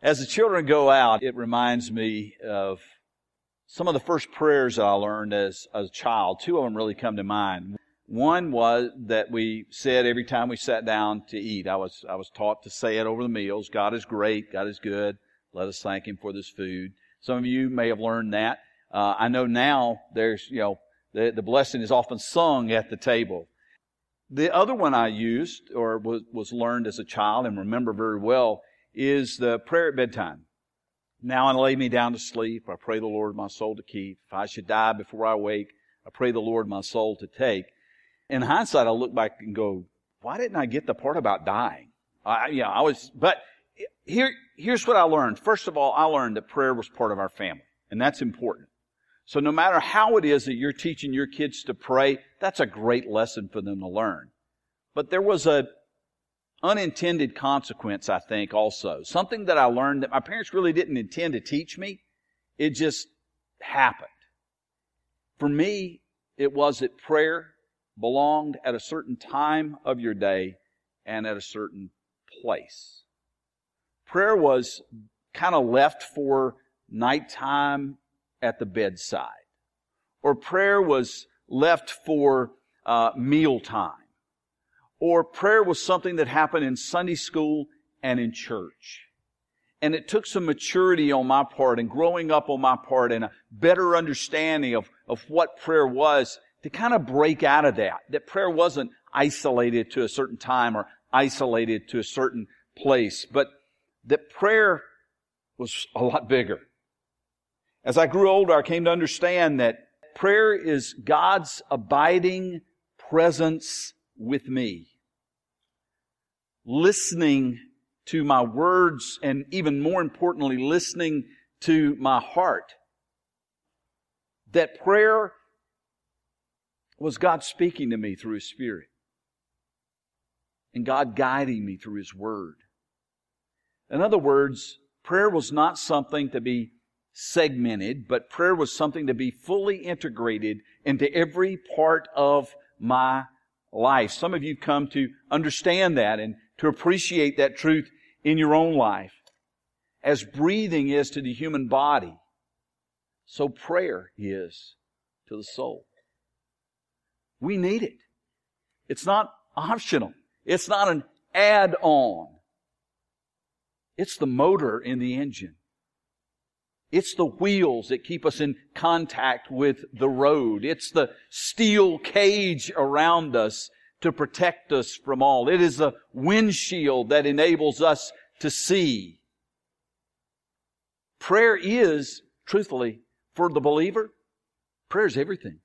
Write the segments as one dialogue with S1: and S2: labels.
S1: As the children go out, it reminds me of some of the first prayers I learned as, as a child. Two of them really come to mind. One was that we said every time we sat down to eat. I was, I was taught to say it over the meals. God is great. God is good. Let us thank Him for this food. Some of you may have learned that. Uh, I know now there's, you know, the, the blessing is often sung at the table. The other one I used or was, was learned as a child and remember very well is the prayer at bedtime. Now I lay me down to sleep. I pray the Lord my soul to keep. If I should die before I wake, I pray the Lord my soul to take. In hindsight, I look back and go, why didn't I get the part about dying? I, yeah, I was, but here, here's what I learned. First of all, I learned that prayer was part of our family, and that's important. So no matter how it is that you're teaching your kids to pray, that's a great lesson for them to learn. But there was a unintended consequence, I think, also. Something that I learned that my parents really didn't intend to teach me. It just happened. For me, it was that prayer belonged at a certain time of your day and at a certain place. Prayer was kind of left for nighttime at the bedside. Or prayer was left for uh, mealtime or prayer was something that happened in Sunday school and in church. And it took some maturity on my part and growing up on my part and a better understanding of, of what prayer was to kind of break out of that. That prayer wasn't isolated to a certain time or isolated to a certain place, but that prayer was a lot bigger. As I grew older, I came to understand that prayer is God's abiding presence with me. Listening to my words and even more importantly, listening to my heart. That prayer was God speaking to me through His Spirit. And God guiding me through His Word. In other words, prayer was not something to be segmented, but prayer was something to be fully integrated into every part of my life. Some of you come to understand that and to appreciate that truth in your own life. As breathing is to the human body, so prayer is to the soul. We need it. It's not optional. It's not an add-on. It's the motor in the engine. It's the wheels that keep us in contact with the road. It's the steel cage around us to protect us from all. It is the windshield that enables us to see. Prayer is, truthfully, for the believer, prayer is everything.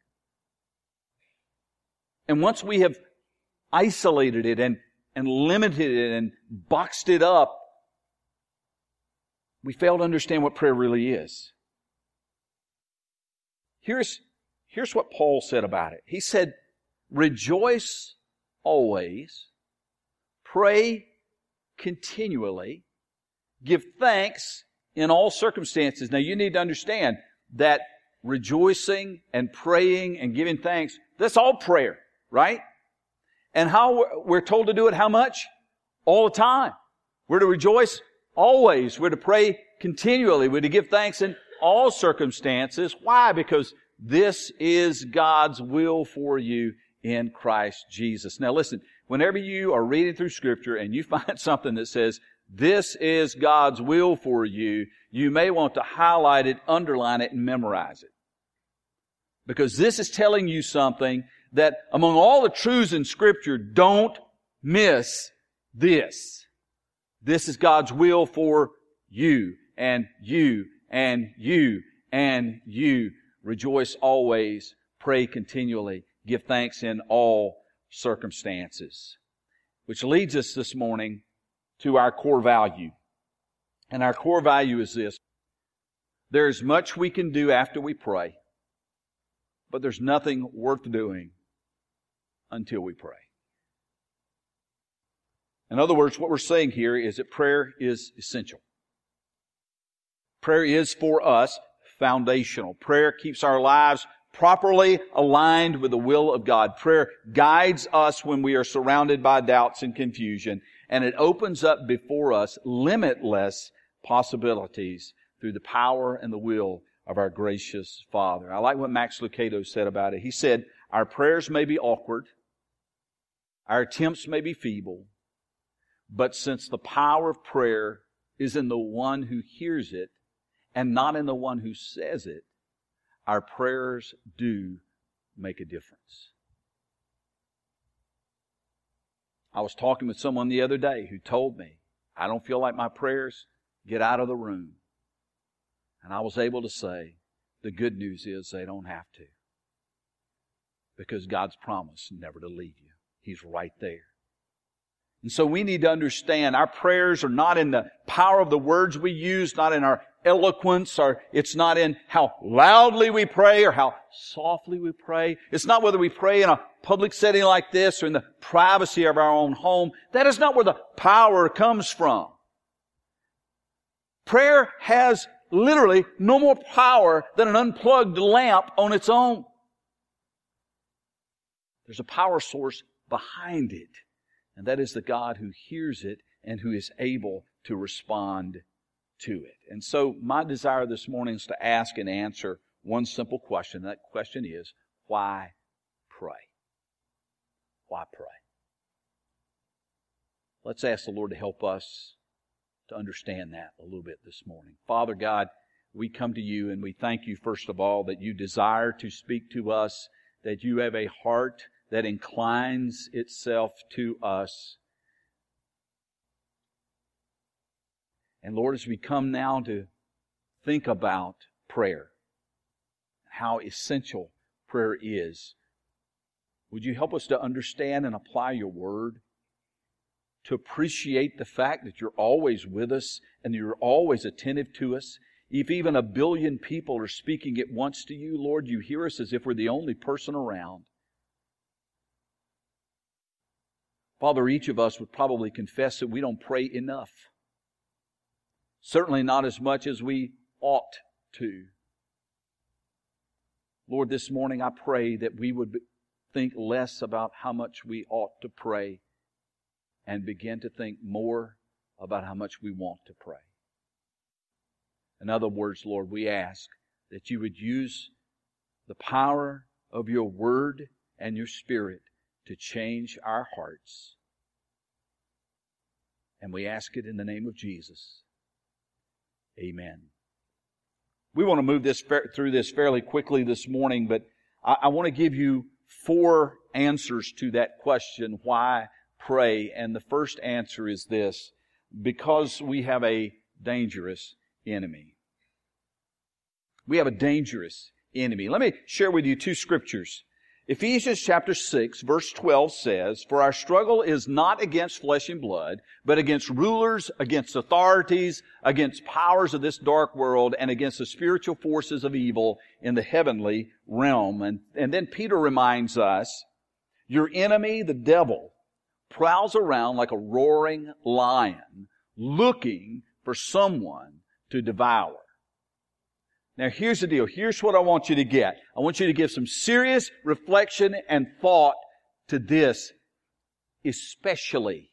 S1: And once we have isolated it and, and limited it and boxed it up, we fail to understand what prayer really is. Here's, here's what Paul said about it. He said, rejoice always, pray continually, give thanks in all circumstances. Now you need to understand that rejoicing and praying and giving thanks, that's all prayer, right? And how we're told to do it how much? All the time. We're to rejoice Always. We're to pray continually. We're to give thanks in all circumstances. Why? Because this is God's will for you in Christ Jesus. Now listen, whenever you are reading through scripture and you find something that says, this is God's will for you, you may want to highlight it, underline it, and memorize it. Because this is telling you something that among all the truths in scripture, don't miss this. This is God's will for you and you and you and you. Rejoice always. Pray continually. Give thanks in all circumstances. Which leads us this morning to our core value. And our core value is this. There's much we can do after we pray, but there's nothing worth doing until we pray. In other words, what we're saying here is that prayer is essential. Prayer is for us foundational. Prayer keeps our lives properly aligned with the will of God. Prayer guides us when we are surrounded by doubts and confusion, and it opens up before us limitless possibilities through the power and the will of our gracious Father. I like what Max Lucado said about it. He said, Our prayers may be awkward, our attempts may be feeble, but since the power of prayer is in the one who hears it and not in the one who says it, our prayers do make a difference. I was talking with someone the other day who told me, I don't feel like my prayers get out of the room. And I was able to say, the good news is they don't have to. Because God's promised never to leave you. He's right there. And so we need to understand our prayers are not in the power of the words we use, not in our eloquence, or it's not in how loudly we pray or how softly we pray. It's not whether we pray in a public setting like this or in the privacy of our own home. That is not where the power comes from. Prayer has literally no more power than an unplugged lamp on its own. There's a power source behind it, and that is the God who hears it and who is able to respond to it. And so my desire this morning is to ask and answer one simple question. That question is, why pray? Why pray? Let's ask the Lord to help us to understand that a little bit this morning. Father God, we come to you and we thank you, first of all, that you desire to speak to us, that you have a heart that inclines itself to us. And Lord, as we come now to think about prayer, how essential prayer is, would you help us to understand and apply your word? to appreciate the fact that you're always with us and you're always attentive to us. If even a billion people are speaking at once to you, Lord, you hear us as if we're the only person around. Father, each of us would probably confess that we don't pray enough. Certainly not as much as we ought to. Lord, this morning I pray that we would think less about how much we ought to pray and begin to think more about how much we want to pray. In other words, Lord, we ask that you would use the power of your word and your spirit to change our hearts. And we ask it in the name of Jesus. Amen. We want to move this through this fairly quickly this morning, but I, I want to give you four answers to that question why pray? And the first answer is this because we have a dangerous enemy. We have a dangerous enemy. Let me share with you two scriptures. Ephesians chapter 6 verse 12 says, For our struggle is not against flesh and blood, but against rulers, against authorities, against powers of this dark world, and against the spiritual forces of evil in the heavenly realm. And, and then Peter reminds us, Your enemy, the devil, prowls around like a roaring lion looking for someone to devour. Now here's the deal. Here's what I want you to get. I want you to give some serious reflection and thought to this, especially,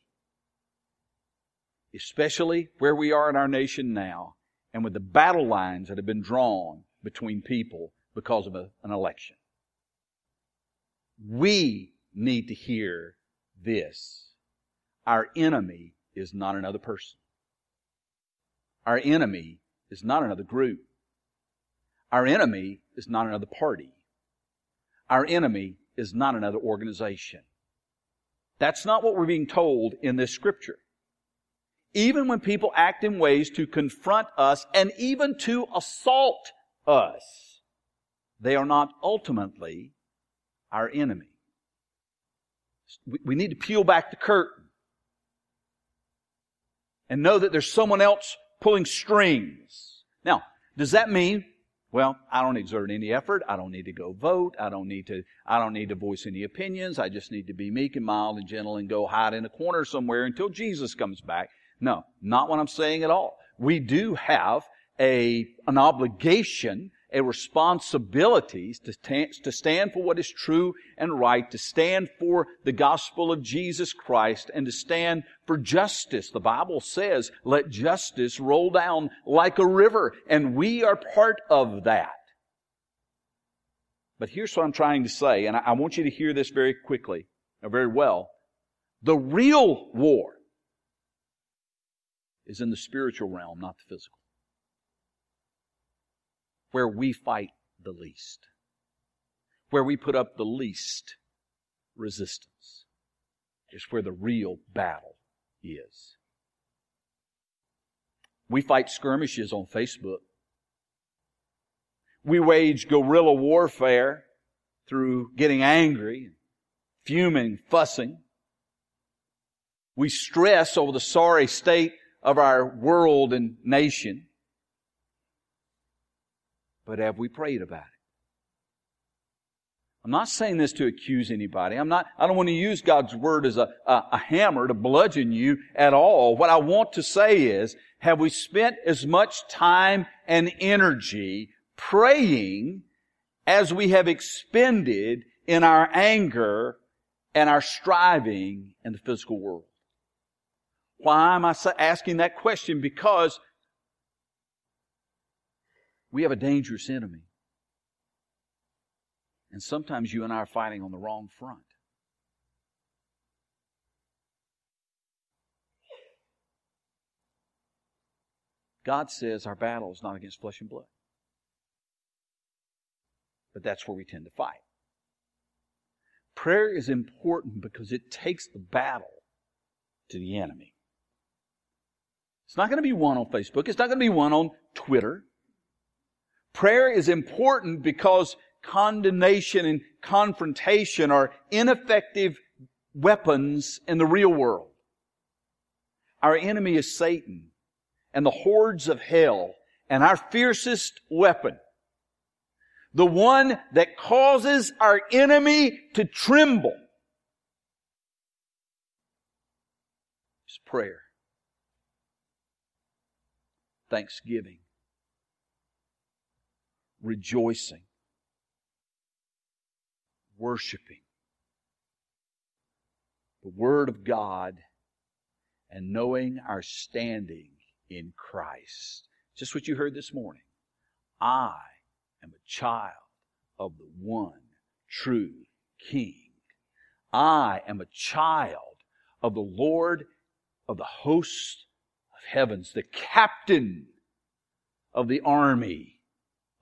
S1: especially where we are in our nation now and with the battle lines that have been drawn between people because of a, an election. We need to hear this. Our enemy is not another person. Our enemy is not another group. Our enemy is not another party. Our enemy is not another organization. That's not what we're being told in this scripture. Even when people act in ways to confront us and even to assault us, they are not ultimately our enemy. We need to peel back the curtain and know that there's someone else pulling strings. Now, does that mean, well, I don't exert any effort. I don't need to go vote. I don't need to, I don't need to voice any opinions. I just need to be meek and mild and gentle and go hide in a corner somewhere until Jesus comes back. No, not what I'm saying at all. We do have a, an obligation a responsibility to, to stand for what is true and right, to stand for the gospel of Jesus Christ, and to stand for justice. The Bible says, let justice roll down like a river, and we are part of that. But here's what I'm trying to say, and I want you to hear this very quickly, or very well. The real war is in the spiritual realm, not the physical where we fight the least, where we put up the least resistance, is where the real battle is. We fight skirmishes on Facebook. We wage guerrilla warfare through getting angry, fuming, fussing. We stress over the sorry state of our world and nation. But have we prayed about it? I'm not saying this to accuse anybody. I'm not, I don't want to use God's word as a, a, a, hammer to bludgeon you at all. What I want to say is, have we spent as much time and energy praying as we have expended in our anger and our striving in the physical world? Why am I asking that question? Because we have a dangerous enemy. And sometimes you and I are fighting on the wrong front. God says our battle is not against flesh and blood. But that's where we tend to fight. Prayer is important because it takes the battle to the enemy. It's not going to be won on Facebook. It's not going to be won on Twitter. Prayer is important because condemnation and confrontation are ineffective weapons in the real world. Our enemy is Satan and the hordes of hell and our fiercest weapon. The one that causes our enemy to tremble is prayer. Thanksgiving rejoicing, worshiping the Word of God and knowing our standing in Christ. Just what you heard this morning. I am a child of the one true King. I am a child of the Lord of the hosts of heavens, the captain of the army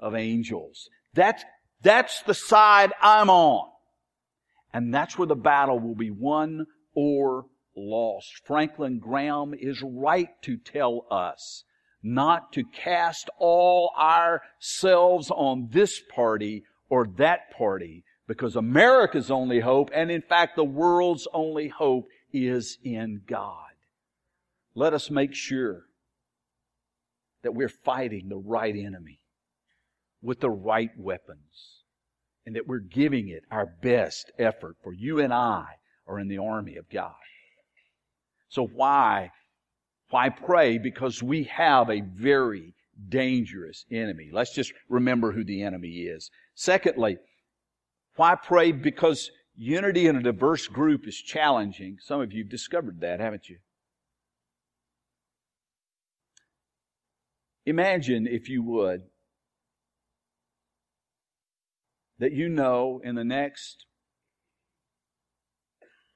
S1: of angels. That's, that's the side I'm on. And that's where the battle will be won or lost. Franklin Graham is right to tell us not to cast all ourselves on this party or that party because America's only hope and in fact the world's only hope is in God. Let us make sure that we're fighting the right enemy with the right weapons and that we're giving it our best effort for you and I are in the army of God. So why, why pray? Because we have a very dangerous enemy. Let's just remember who the enemy is. Secondly, why pray? Because unity in a diverse group is challenging. Some of you have discovered that, haven't you? Imagine, if you would, that you know in the next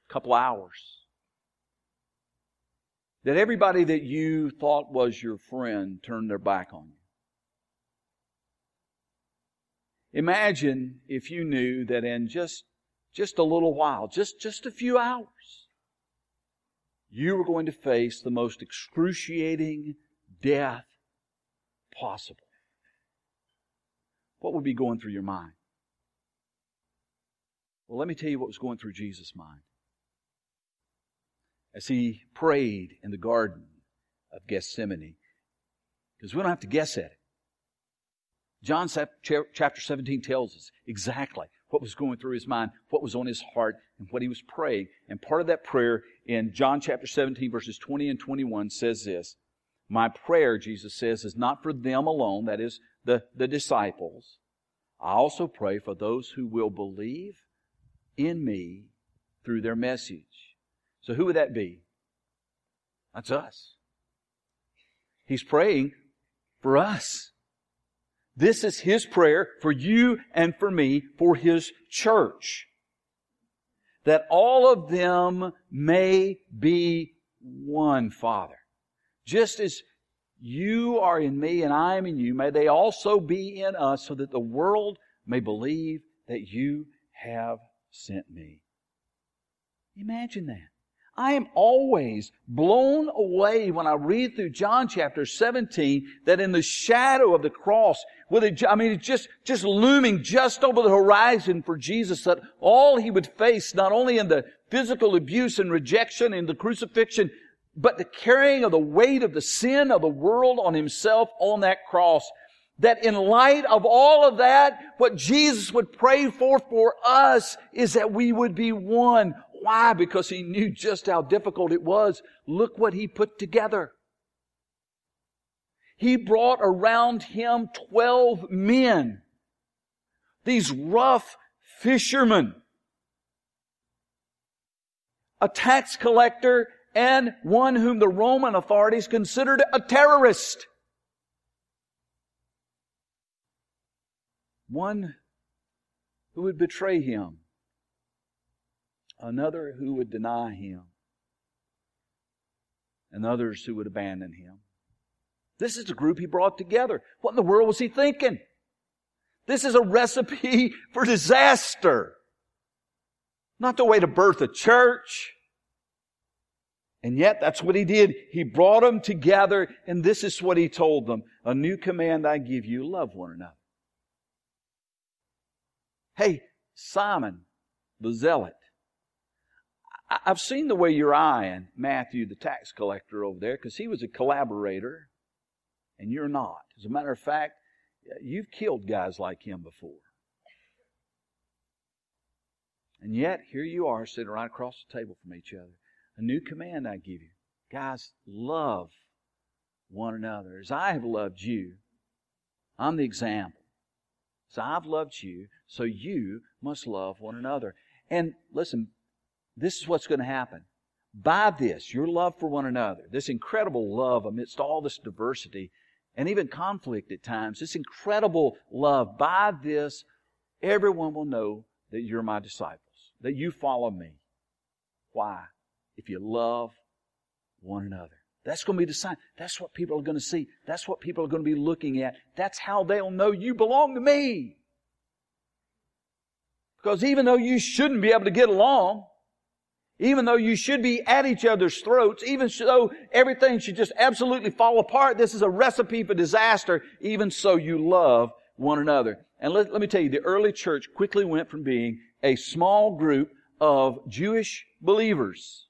S1: couple hours that everybody that you thought was your friend turned their back on you. Imagine if you knew that in just, just a little while, just, just a few hours, you were going to face the most excruciating death possible. What would be going through your mind? Well, let me tell you what was going through Jesus' mind. As he prayed in the Garden of Gethsemane, because we don't have to guess at it. John chapter 17 tells us exactly what was going through his mind, what was on his heart, and what he was praying. And part of that prayer in John chapter 17, verses 20 and 21 says this My prayer, Jesus says, is not for them alone, that is, the, the disciples. I also pray for those who will believe in me through their message. So who would that be? That's us. He's praying for us. This is His prayer for you and for me, for His church. That all of them may be one, Father. Just as you are in me and I am in you, may they also be in us so that the world may believe that you have sent me. Imagine that. I am always blown away when I read through John chapter 17 that in the shadow of the cross, with it, I mean, it's just, just looming just over the horizon for Jesus that all he would face, not only in the physical abuse and rejection in the crucifixion, but the carrying of the weight of the sin of the world on himself on that cross. That in light of all of that, what Jesus would pray for for us is that we would be one. Why? Because he knew just how difficult it was. Look what he put together. He brought around him 12 men. These rough fishermen. A tax collector and one whom the Roman authorities considered a terrorist. One who would betray him another who would deny him, and others who would abandon him. This is the group he brought together. What in the world was he thinking? This is a recipe for disaster. Not the way to birth a church. And yet that's what he did. He brought them together and this is what he told them. A new command I give you, love one another. Hey, Simon, the zealot, I've seen the way you're eyeing Matthew, the tax collector, over there, because he was a collaborator, and you're not. As a matter of fact, you've killed guys like him before. And yet, here you are sitting right across the table from each other. A new command I give you. Guys, love one another. As I have loved you, I'm the example. So I've loved you, so you must love one another. And listen, this is what's going to happen. By this, your love for one another, this incredible love amidst all this diversity and even conflict at times, this incredible love, by this, everyone will know that you're my disciples, that you follow me. Why? If you love one another. That's going to be the sign. That's what people are going to see. That's what people are going to be looking at. That's how they'll know you belong to me. Because even though you shouldn't be able to get along, even though you should be at each other's throats, even though everything should just absolutely fall apart, this is a recipe for disaster. Even so, you love one another. And let, let me tell you, the early church quickly went from being a small group of Jewish believers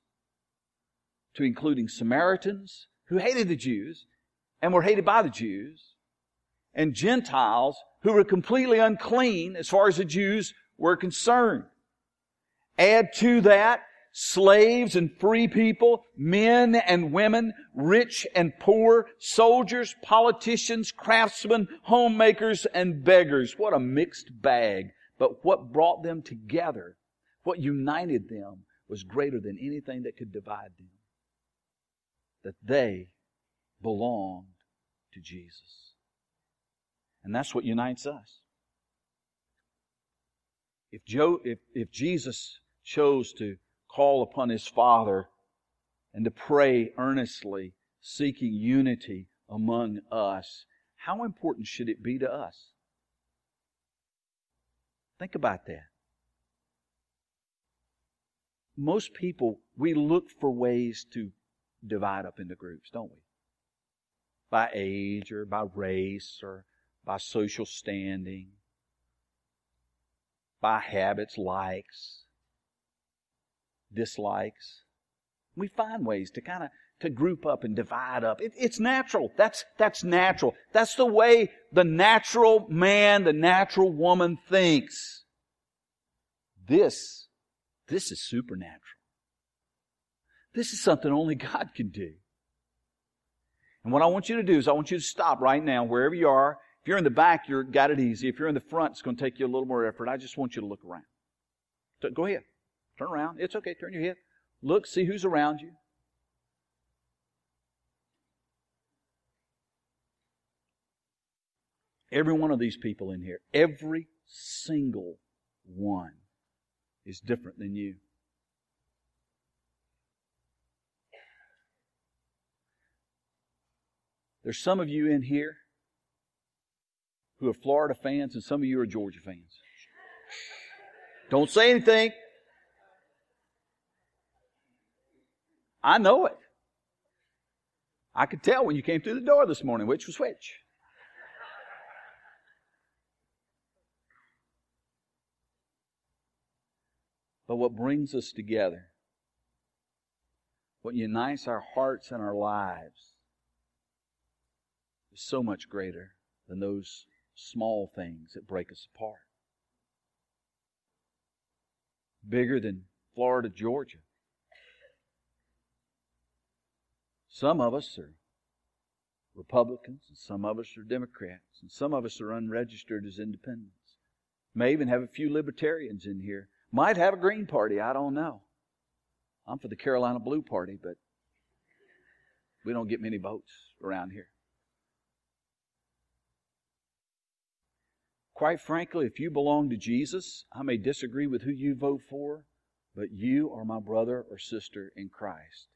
S1: to including Samaritans who hated the Jews and were hated by the Jews, and Gentiles who were completely unclean as far as the Jews were concerned. Add to that slaves and free people, men and women, rich and poor, soldiers, politicians, craftsmen, homemakers, and beggars. What a mixed bag. But what brought them together, what united them, was greater than anything that could divide them. That they belonged to Jesus. And that's what unites us. If, Joe, if, if Jesus chose to call upon his Father and to pray earnestly, seeking unity among us, how important should it be to us? Think about that. Most people, we look for ways to divide up into groups, don't we? By age or by race or by social standing, by habits, likes dislikes. We find ways to kind of to group up and divide up. It, it's natural. That's that's natural. That's the way the natural man, the natural woman thinks. This this is supernatural. This is something only God can do. And what I want you to do is I want you to stop right now, wherever you are. If you're in the back, you've got it easy. If you're in the front, it's going to take you a little more effort. I just want you to look around. So go ahead. Turn around. It's okay. Turn your head. Look, see who's around you. Every one of these people in here, every single one is different than you. There's some of you in here who are Florida fans, and some of you are Georgia fans. Don't say anything. I know it. I could tell when you came through the door this morning which was which. But what brings us together, what unites our hearts and our lives, is so much greater than those small things that break us apart. Bigger than Florida, Georgia. Some of us are Republicans, and some of us are Democrats, and some of us are unregistered as independents. May even have a few libertarians in here. Might have a Green Party, I don't know. I'm for the Carolina Blue Party, but we don't get many votes around here. Quite frankly, if you belong to Jesus, I may disagree with who you vote for, but you are my brother or sister in Christ.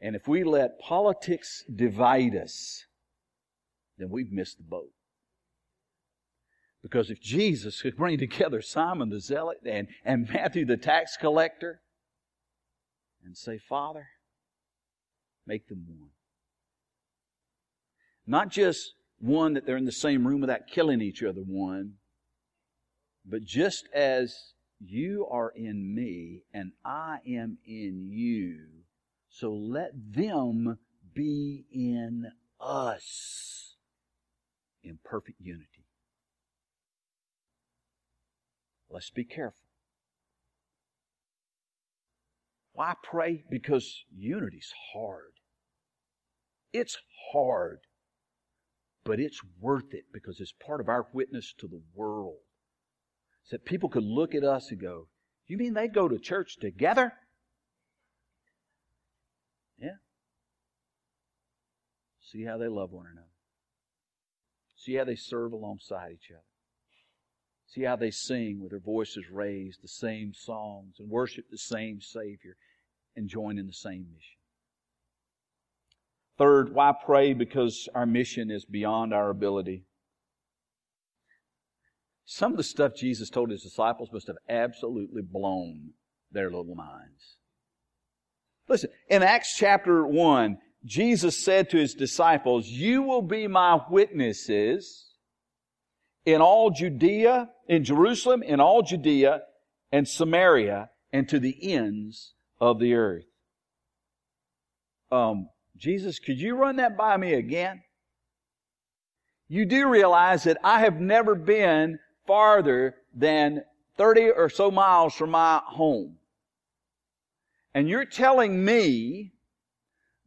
S1: And if we let politics divide us, then we've missed the boat. Because if Jesus could bring together Simon the Zealot and, and Matthew the tax collector and say, Father, make them one. Not just one that they're in the same room without killing each other, one, but just as you are in me and I am in you, so let them be in us in perfect unity. Let's be careful. Why pray? Because unity's hard. It's hard but it's worth it because it's part of our witness to the world. So that people could look at us and go, You mean they go to church together? Yeah. See how they love one another. See how they serve alongside each other. See how they sing with their voices raised the same songs and worship the same Savior and join in the same mission. Third, why pray? Because our mission is beyond our ability. Some of the stuff Jesus told his disciples must have absolutely blown their little minds. Listen, in Acts chapter 1, Jesus said to his disciples, You will be my witnesses in all Judea, in Jerusalem, in all Judea and Samaria, and to the ends of the earth. Um, Jesus, could you run that by me again? You do realize that I have never been farther than 30 or so miles from my home. And you're telling me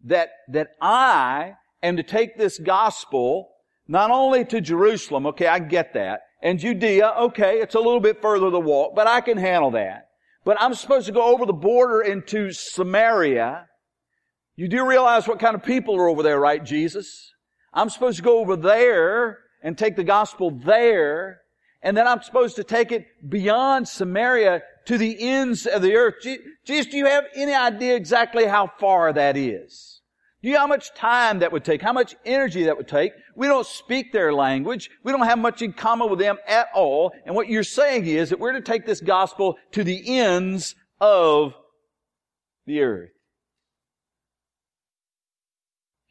S1: that, that I am to take this gospel not only to Jerusalem, okay, I get that, and Judea, okay, it's a little bit further to walk, but I can handle that. But I'm supposed to go over the border into Samaria, you do realize what kind of people are over there, right, Jesus? I'm supposed to go over there and take the gospel there, and then I'm supposed to take it beyond Samaria to the ends of the earth. Jesus, do you have any idea exactly how far that is? Do you know how much time that would take? How much energy that would take? We don't speak their language. We don't have much in common with them at all. And what you're saying is that we're to take this gospel to the ends of the earth.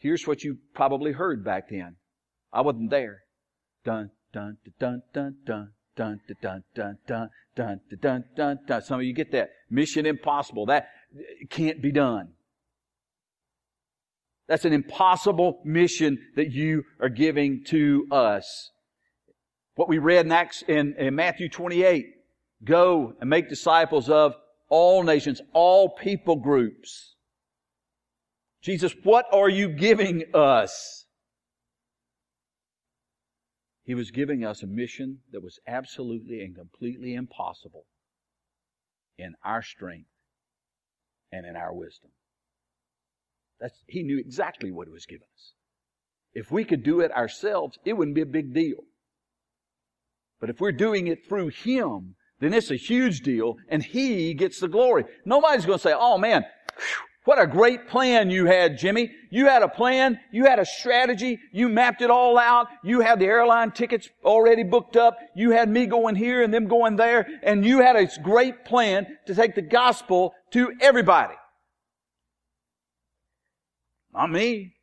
S1: Here's what you probably heard back then. I wasn't there. Dun, dun, dun, dun, dun, dun, dun, dun, dun, dun, dun, dun, dun. Some of you get that. Mission impossible. That can't be done. That's an impossible mission that you are giving to us. What we read in, Acts, in, in Matthew 28. Go and make disciples of all nations, all people groups Jesus, what are you giving us? He was giving us a mission that was absolutely and completely impossible in our strength and in our wisdom. That's, he knew exactly what he was giving us. If we could do it ourselves, it wouldn't be a big deal. But if we're doing it through him, then it's a huge deal and he gets the glory. Nobody's going to say, oh man, whew, what a great plan you had, Jimmy. You had a plan. You had a strategy. You mapped it all out. You had the airline tickets already booked up. You had me going here and them going there. And you had a great plan to take the gospel to everybody. Not me.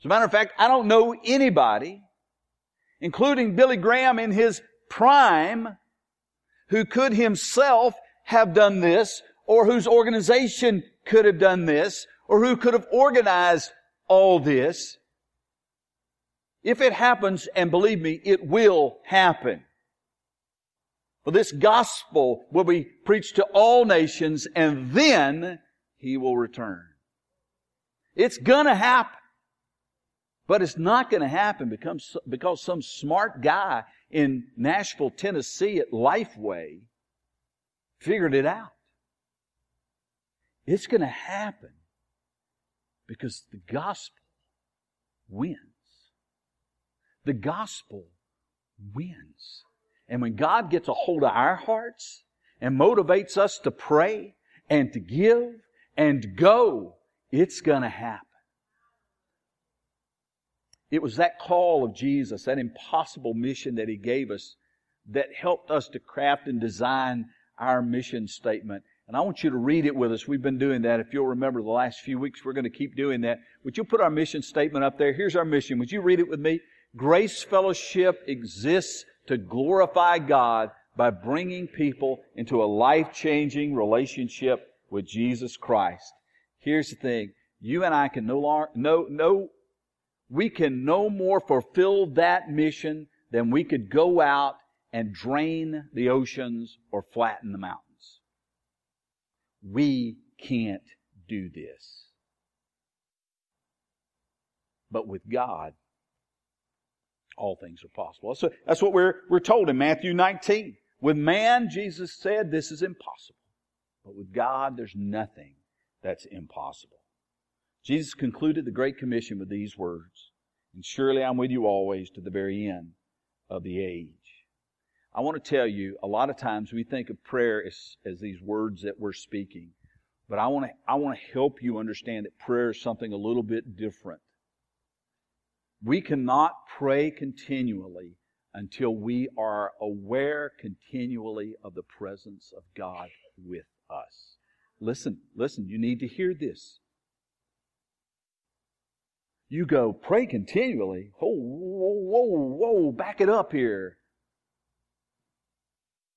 S1: As a matter of fact, I don't know anybody, including Billy Graham in his prime, who could himself have done this or whose organization could have done this, or who could have organized all this. If it happens, and believe me, it will happen. For this gospel will be preached to all nations, and then he will return. It's gonna happen. But it's not gonna happen because, because some smart guy in Nashville, Tennessee at Lifeway figured it out. It's going to happen because the gospel wins. The gospel wins. And when God gets a hold of our hearts and motivates us to pray and to give and go, it's going to happen. It was that call of Jesus, that impossible mission that He gave us, that helped us to craft and design our mission statement and I want you to read it with us. We've been doing that. If you'll remember the last few weeks, we're going to keep doing that. Would you put our mission statement up there? Here's our mission. Would you read it with me? Grace Fellowship exists to glorify God by bringing people into a life-changing relationship with Jesus Christ. Here's the thing. You and I can no longer, no, no, we can no more fulfill that mission than we could go out and drain the oceans or flatten the mountains. We can't do this. But with God, all things are possible. So that's what we're, we're told in Matthew 19. With man, Jesus said, this is impossible. But with God, there's nothing that's impossible. Jesus concluded the Great Commission with these words, and surely I'm with you always to the very end of the age. I want to tell you, a lot of times we think of prayer as, as these words that we're speaking. But I want to, I want to help you understand that prayer is something a little bit different. We cannot pray continually until we are aware continually of the presence of God with us. Listen, listen, you need to hear this. You go, pray continually. Whoa, whoa, whoa, whoa, back it up here.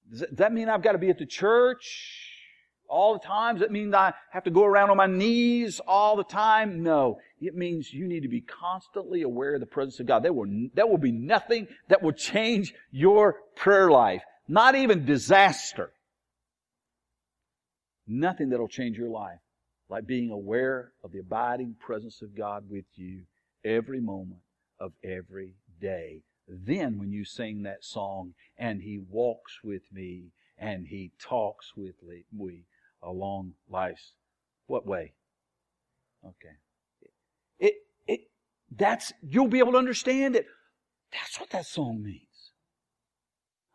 S1: Does that mean I've got to be at the church all the time? Does that mean I have to go around on my knees all the time? No. It means you need to be constantly aware of the presence of God. There will, there will be nothing that will change your prayer life. Not even disaster. Nothing that'll change your life like being aware of the abiding presence of God with you every moment of every day. Then when you sing that song, and he walks with me, and he talks with me along life's what way? Okay. It, it, that's, you'll be able to understand it. That's what that song means.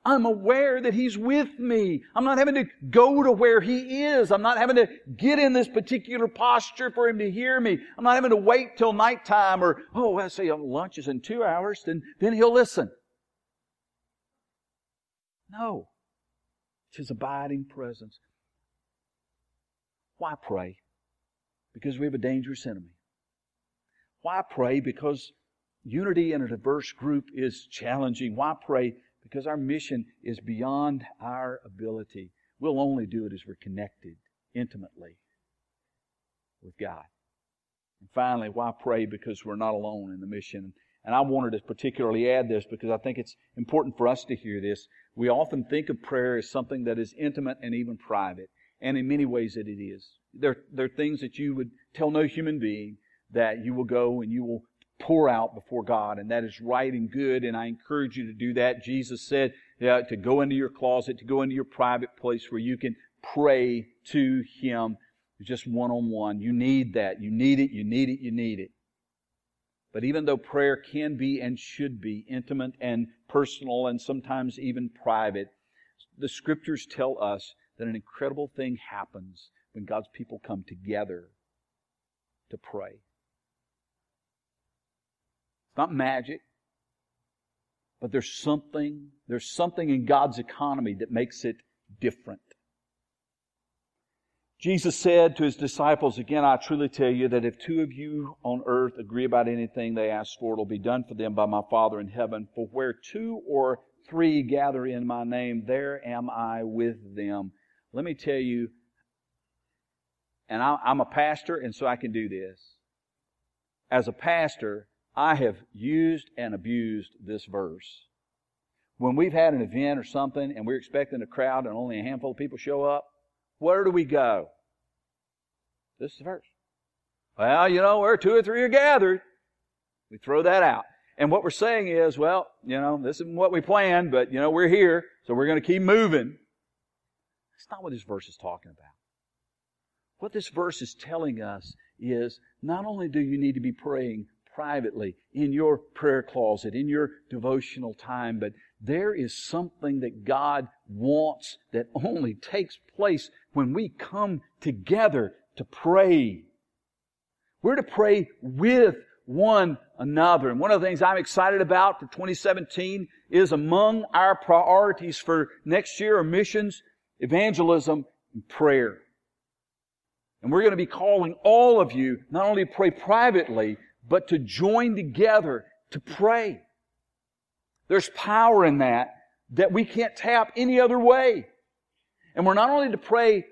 S1: I'm aware that He's with me. I'm not having to go to where He is. I'm not having to get in this particular posture for Him to hear me. I'm not having to wait till nighttime or, oh, I say oh, lunch is in two hours, then, then He'll listen. No. It's His abiding presence. Why pray? Because we have a dangerous enemy. Why pray? Because unity in a diverse group is challenging. Why pray? Because our mission is beyond our ability. We'll only do it as we're connected intimately with God. And finally, why pray? Because we're not alone in the mission. And I wanted to particularly add this because I think it's important for us to hear this. We often think of prayer as something that is intimate and even private. And in many ways that it is. There, there are things that you would tell no human being that you will go and you will pour out before God, and that is right and good, and I encourage you to do that. Jesus said to go into your closet, to go into your private place where you can pray to Him just one on one. You need that. You need it, you need it, you need it. But even though prayer can be and should be intimate and personal and sometimes even private, the scriptures tell us that an incredible thing happens when God's people come together to pray. It's not magic, but there's something, there's something in God's economy that makes it different. Jesus said to his disciples, again, I truly tell you that if two of you on earth agree about anything they ask for, it'll be done for them by my Father in heaven. For where two or three gather in my name, there am I with them. Let me tell you, and I'm a pastor, and so I can do this. As a pastor, I have used and abused this verse. When we've had an event or something and we're expecting a crowd and only a handful of people show up, where do we go? This is the verse. Well, you know, where two or three are gathered, we throw that out. And what we're saying is, well, you know, this isn't what we planned, but, you know, we're here, so we're going to keep moving. That's not what this verse is talking about. What this verse is telling us is not only do you need to be praying privately in your prayer closet, in your devotional time, but there is something that God wants that only takes place when we come together to pray. We're to pray with one another. And one of the things I'm excited about for 2017 is among our priorities for next year are missions, evangelism, and prayer. And we're going to be calling all of you not only to pray privately, but to join together to pray. There's power in that that we can't tap any other way. And we're not only to pray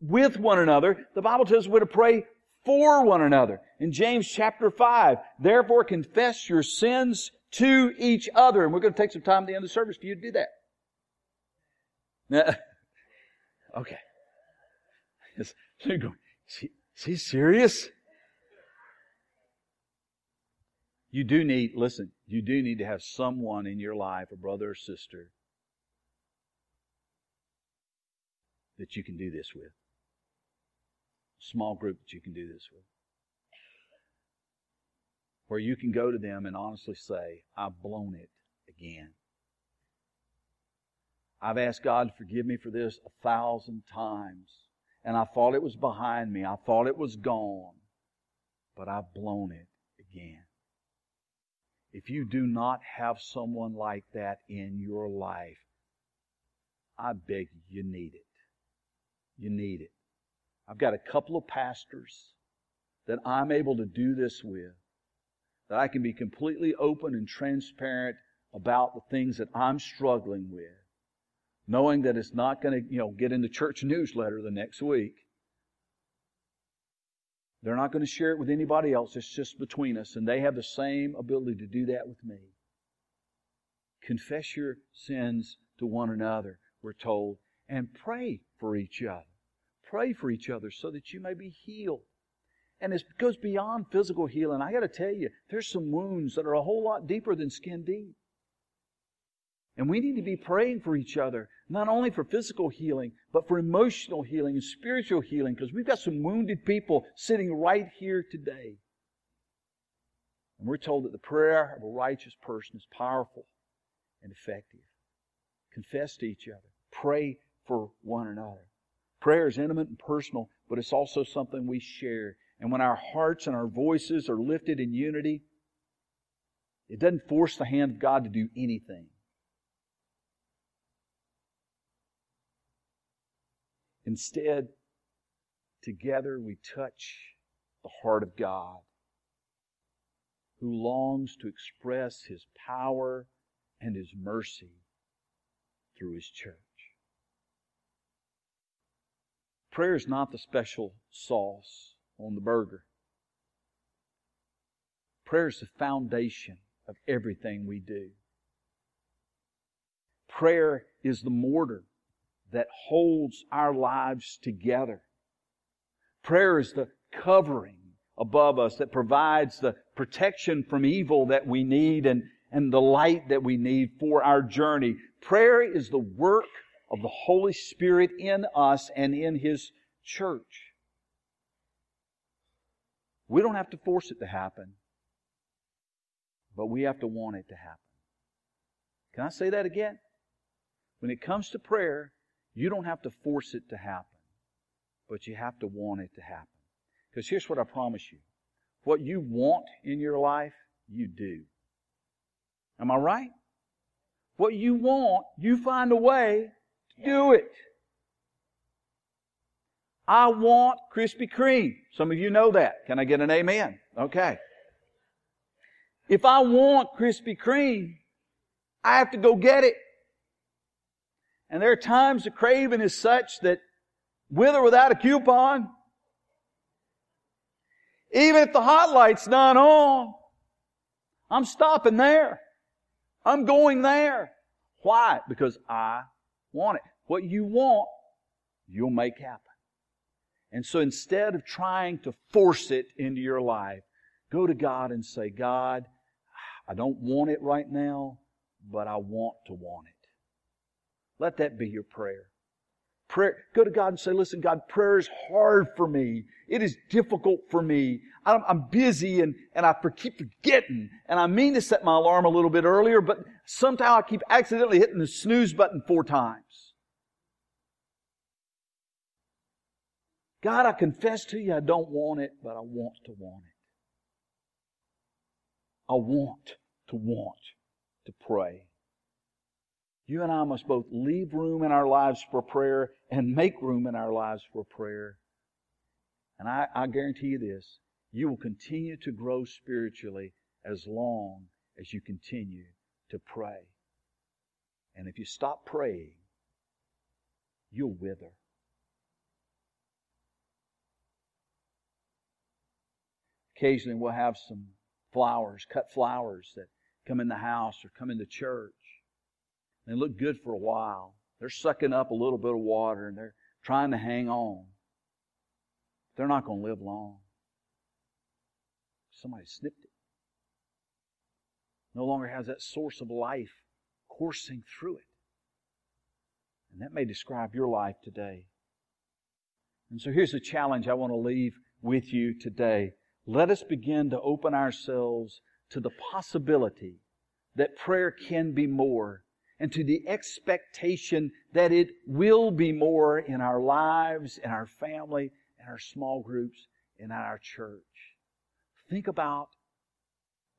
S1: with one another, the Bible tells us we're to pray for one another. In James chapter 5, therefore confess your sins to each other. And we're going to take some time at the end of the service for you to do that. Now, okay. Is he serious? You do need, listen, you do need to have someone in your life, a brother or sister, that you can do this with. A small group that you can do this with. Where you can go to them and honestly say, I've blown it again. I've asked God to forgive me for this a thousand times. And I thought it was behind me. I thought it was gone. But I've blown it again. If you do not have someone like that in your life, I beg you, you need it. You need it. I've got a couple of pastors that I'm able to do this with, that I can be completely open and transparent about the things that I'm struggling with, knowing that it's not going to, you know, get in the church newsletter the next week. They're not going to share it with anybody else. It's just between us. And they have the same ability to do that with me. Confess your sins to one another, we're told, and pray for each other. Pray for each other so that you may be healed. And it goes beyond physical healing. I got to tell you, there's some wounds that are a whole lot deeper than skin deep. And we need to be praying for each other, not only for physical healing, but for emotional healing and spiritual healing, because we've got some wounded people sitting right here today. And we're told that the prayer of a righteous person is powerful and effective. Confess to each other. Pray for one another. Prayer is intimate and personal, but it's also something we share. And when our hearts and our voices are lifted in unity, it doesn't force the hand of God to do anything. Instead, together we touch the heart of God, who longs to express His power and His mercy through His church. Prayer is not the special sauce on the burger. Prayer is the foundation of everything we do. Prayer is the mortar that holds our lives together. Prayer is the covering above us that provides the protection from evil that we need and, and the light that we need for our journey. Prayer is the work of the Holy Spirit in us and in His church. We don't have to force it to happen, but we have to want it to happen. Can I say that again? When it comes to prayer, you don't have to force it to happen, but you have to want it to happen. Because here's what I promise you. What you want in your life, you do. Am I right? What you want, you find a way to do it. I want Krispy Kreme. Some of you know that. Can I get an amen? Okay. If I want Krispy Kreme, I have to go get it. And there are times the craving is such that with or without a coupon, even if the hot light's not on, I'm stopping there. I'm going there. Why? Because I want it. What you want, you'll make happen. And so instead of trying to force it into your life, go to God and say, God, I don't want it right now, but I want to want it. Let that be your prayer. Prayer, go to God and say, listen, God, prayer is hard for me. It is difficult for me. I'm, I'm busy and, and I keep forgetting. And I mean to set my alarm a little bit earlier, but somehow I keep accidentally hitting the snooze button four times. God, I confess to you I don't want it, but I want to want it. I want to want to pray. You and I must both leave room in our lives for prayer and make room in our lives for prayer. And I, I guarantee you this you will continue to grow spiritually as long as you continue to pray. And if you stop praying, you'll wither. Occasionally we'll have some flowers, cut flowers that come in the house or come into church. They look good for a while. They're sucking up a little bit of water and they're trying to hang on. They're not going to live long. Somebody snipped it. No longer has that source of life coursing through it. And that may describe your life today. And so here's the challenge I want to leave with you today. Let us begin to open ourselves to the possibility that prayer can be more and to the expectation that it will be more in our lives, in our family, in our small groups, and in our church. Think about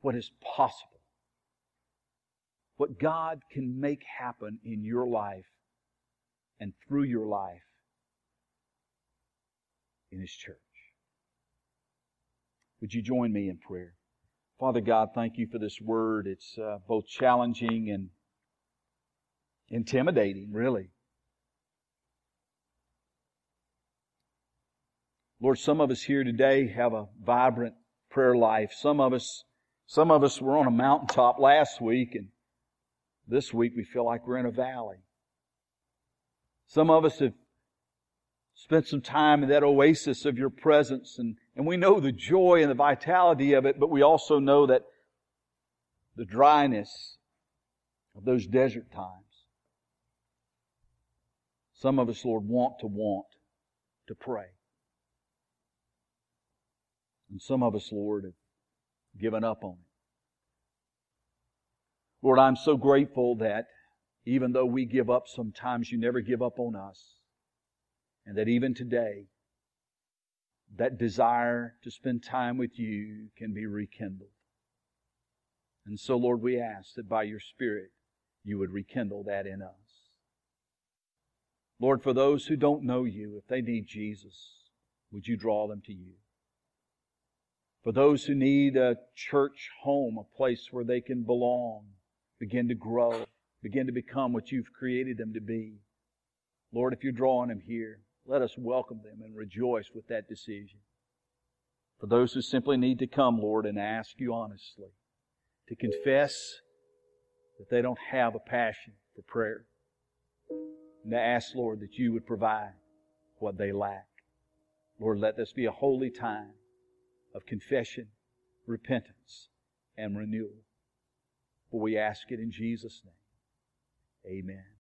S1: what is possible. What God can make happen in your life and through your life in His church. Would you join me in prayer? Father God, thank you for this word. It's uh, both challenging and intimidating, really. Lord, some of us here today have a vibrant prayer life. Some of us, some of us were on a mountaintop last week and this week we feel like we're in a valley. Some of us have spent some time in that oasis of your presence and, and we know the joy and the vitality of it, but we also know that the dryness of those desert times. Some of us, Lord, want to want to pray. And some of us, Lord, have given up on it. Lord, I'm so grateful that even though we give up sometimes, you never give up on us. And that even today, that desire to spend time with you can be rekindled. And so, Lord, we ask that by your Spirit, you would rekindle that in us. Lord, for those who don't know you, if they need Jesus, would you draw them to you? For those who need a church home, a place where they can belong, begin to grow, begin to become what you've created them to be. Lord, if you're drawing them here, let us welcome them and rejoice with that decision. For those who simply need to come, Lord, and ask you honestly to confess that they don't have a passion for prayer and to ask, Lord, that you would provide what they lack. Lord, let this be a holy time of confession, repentance, and renewal. For we ask it in Jesus' name. Amen.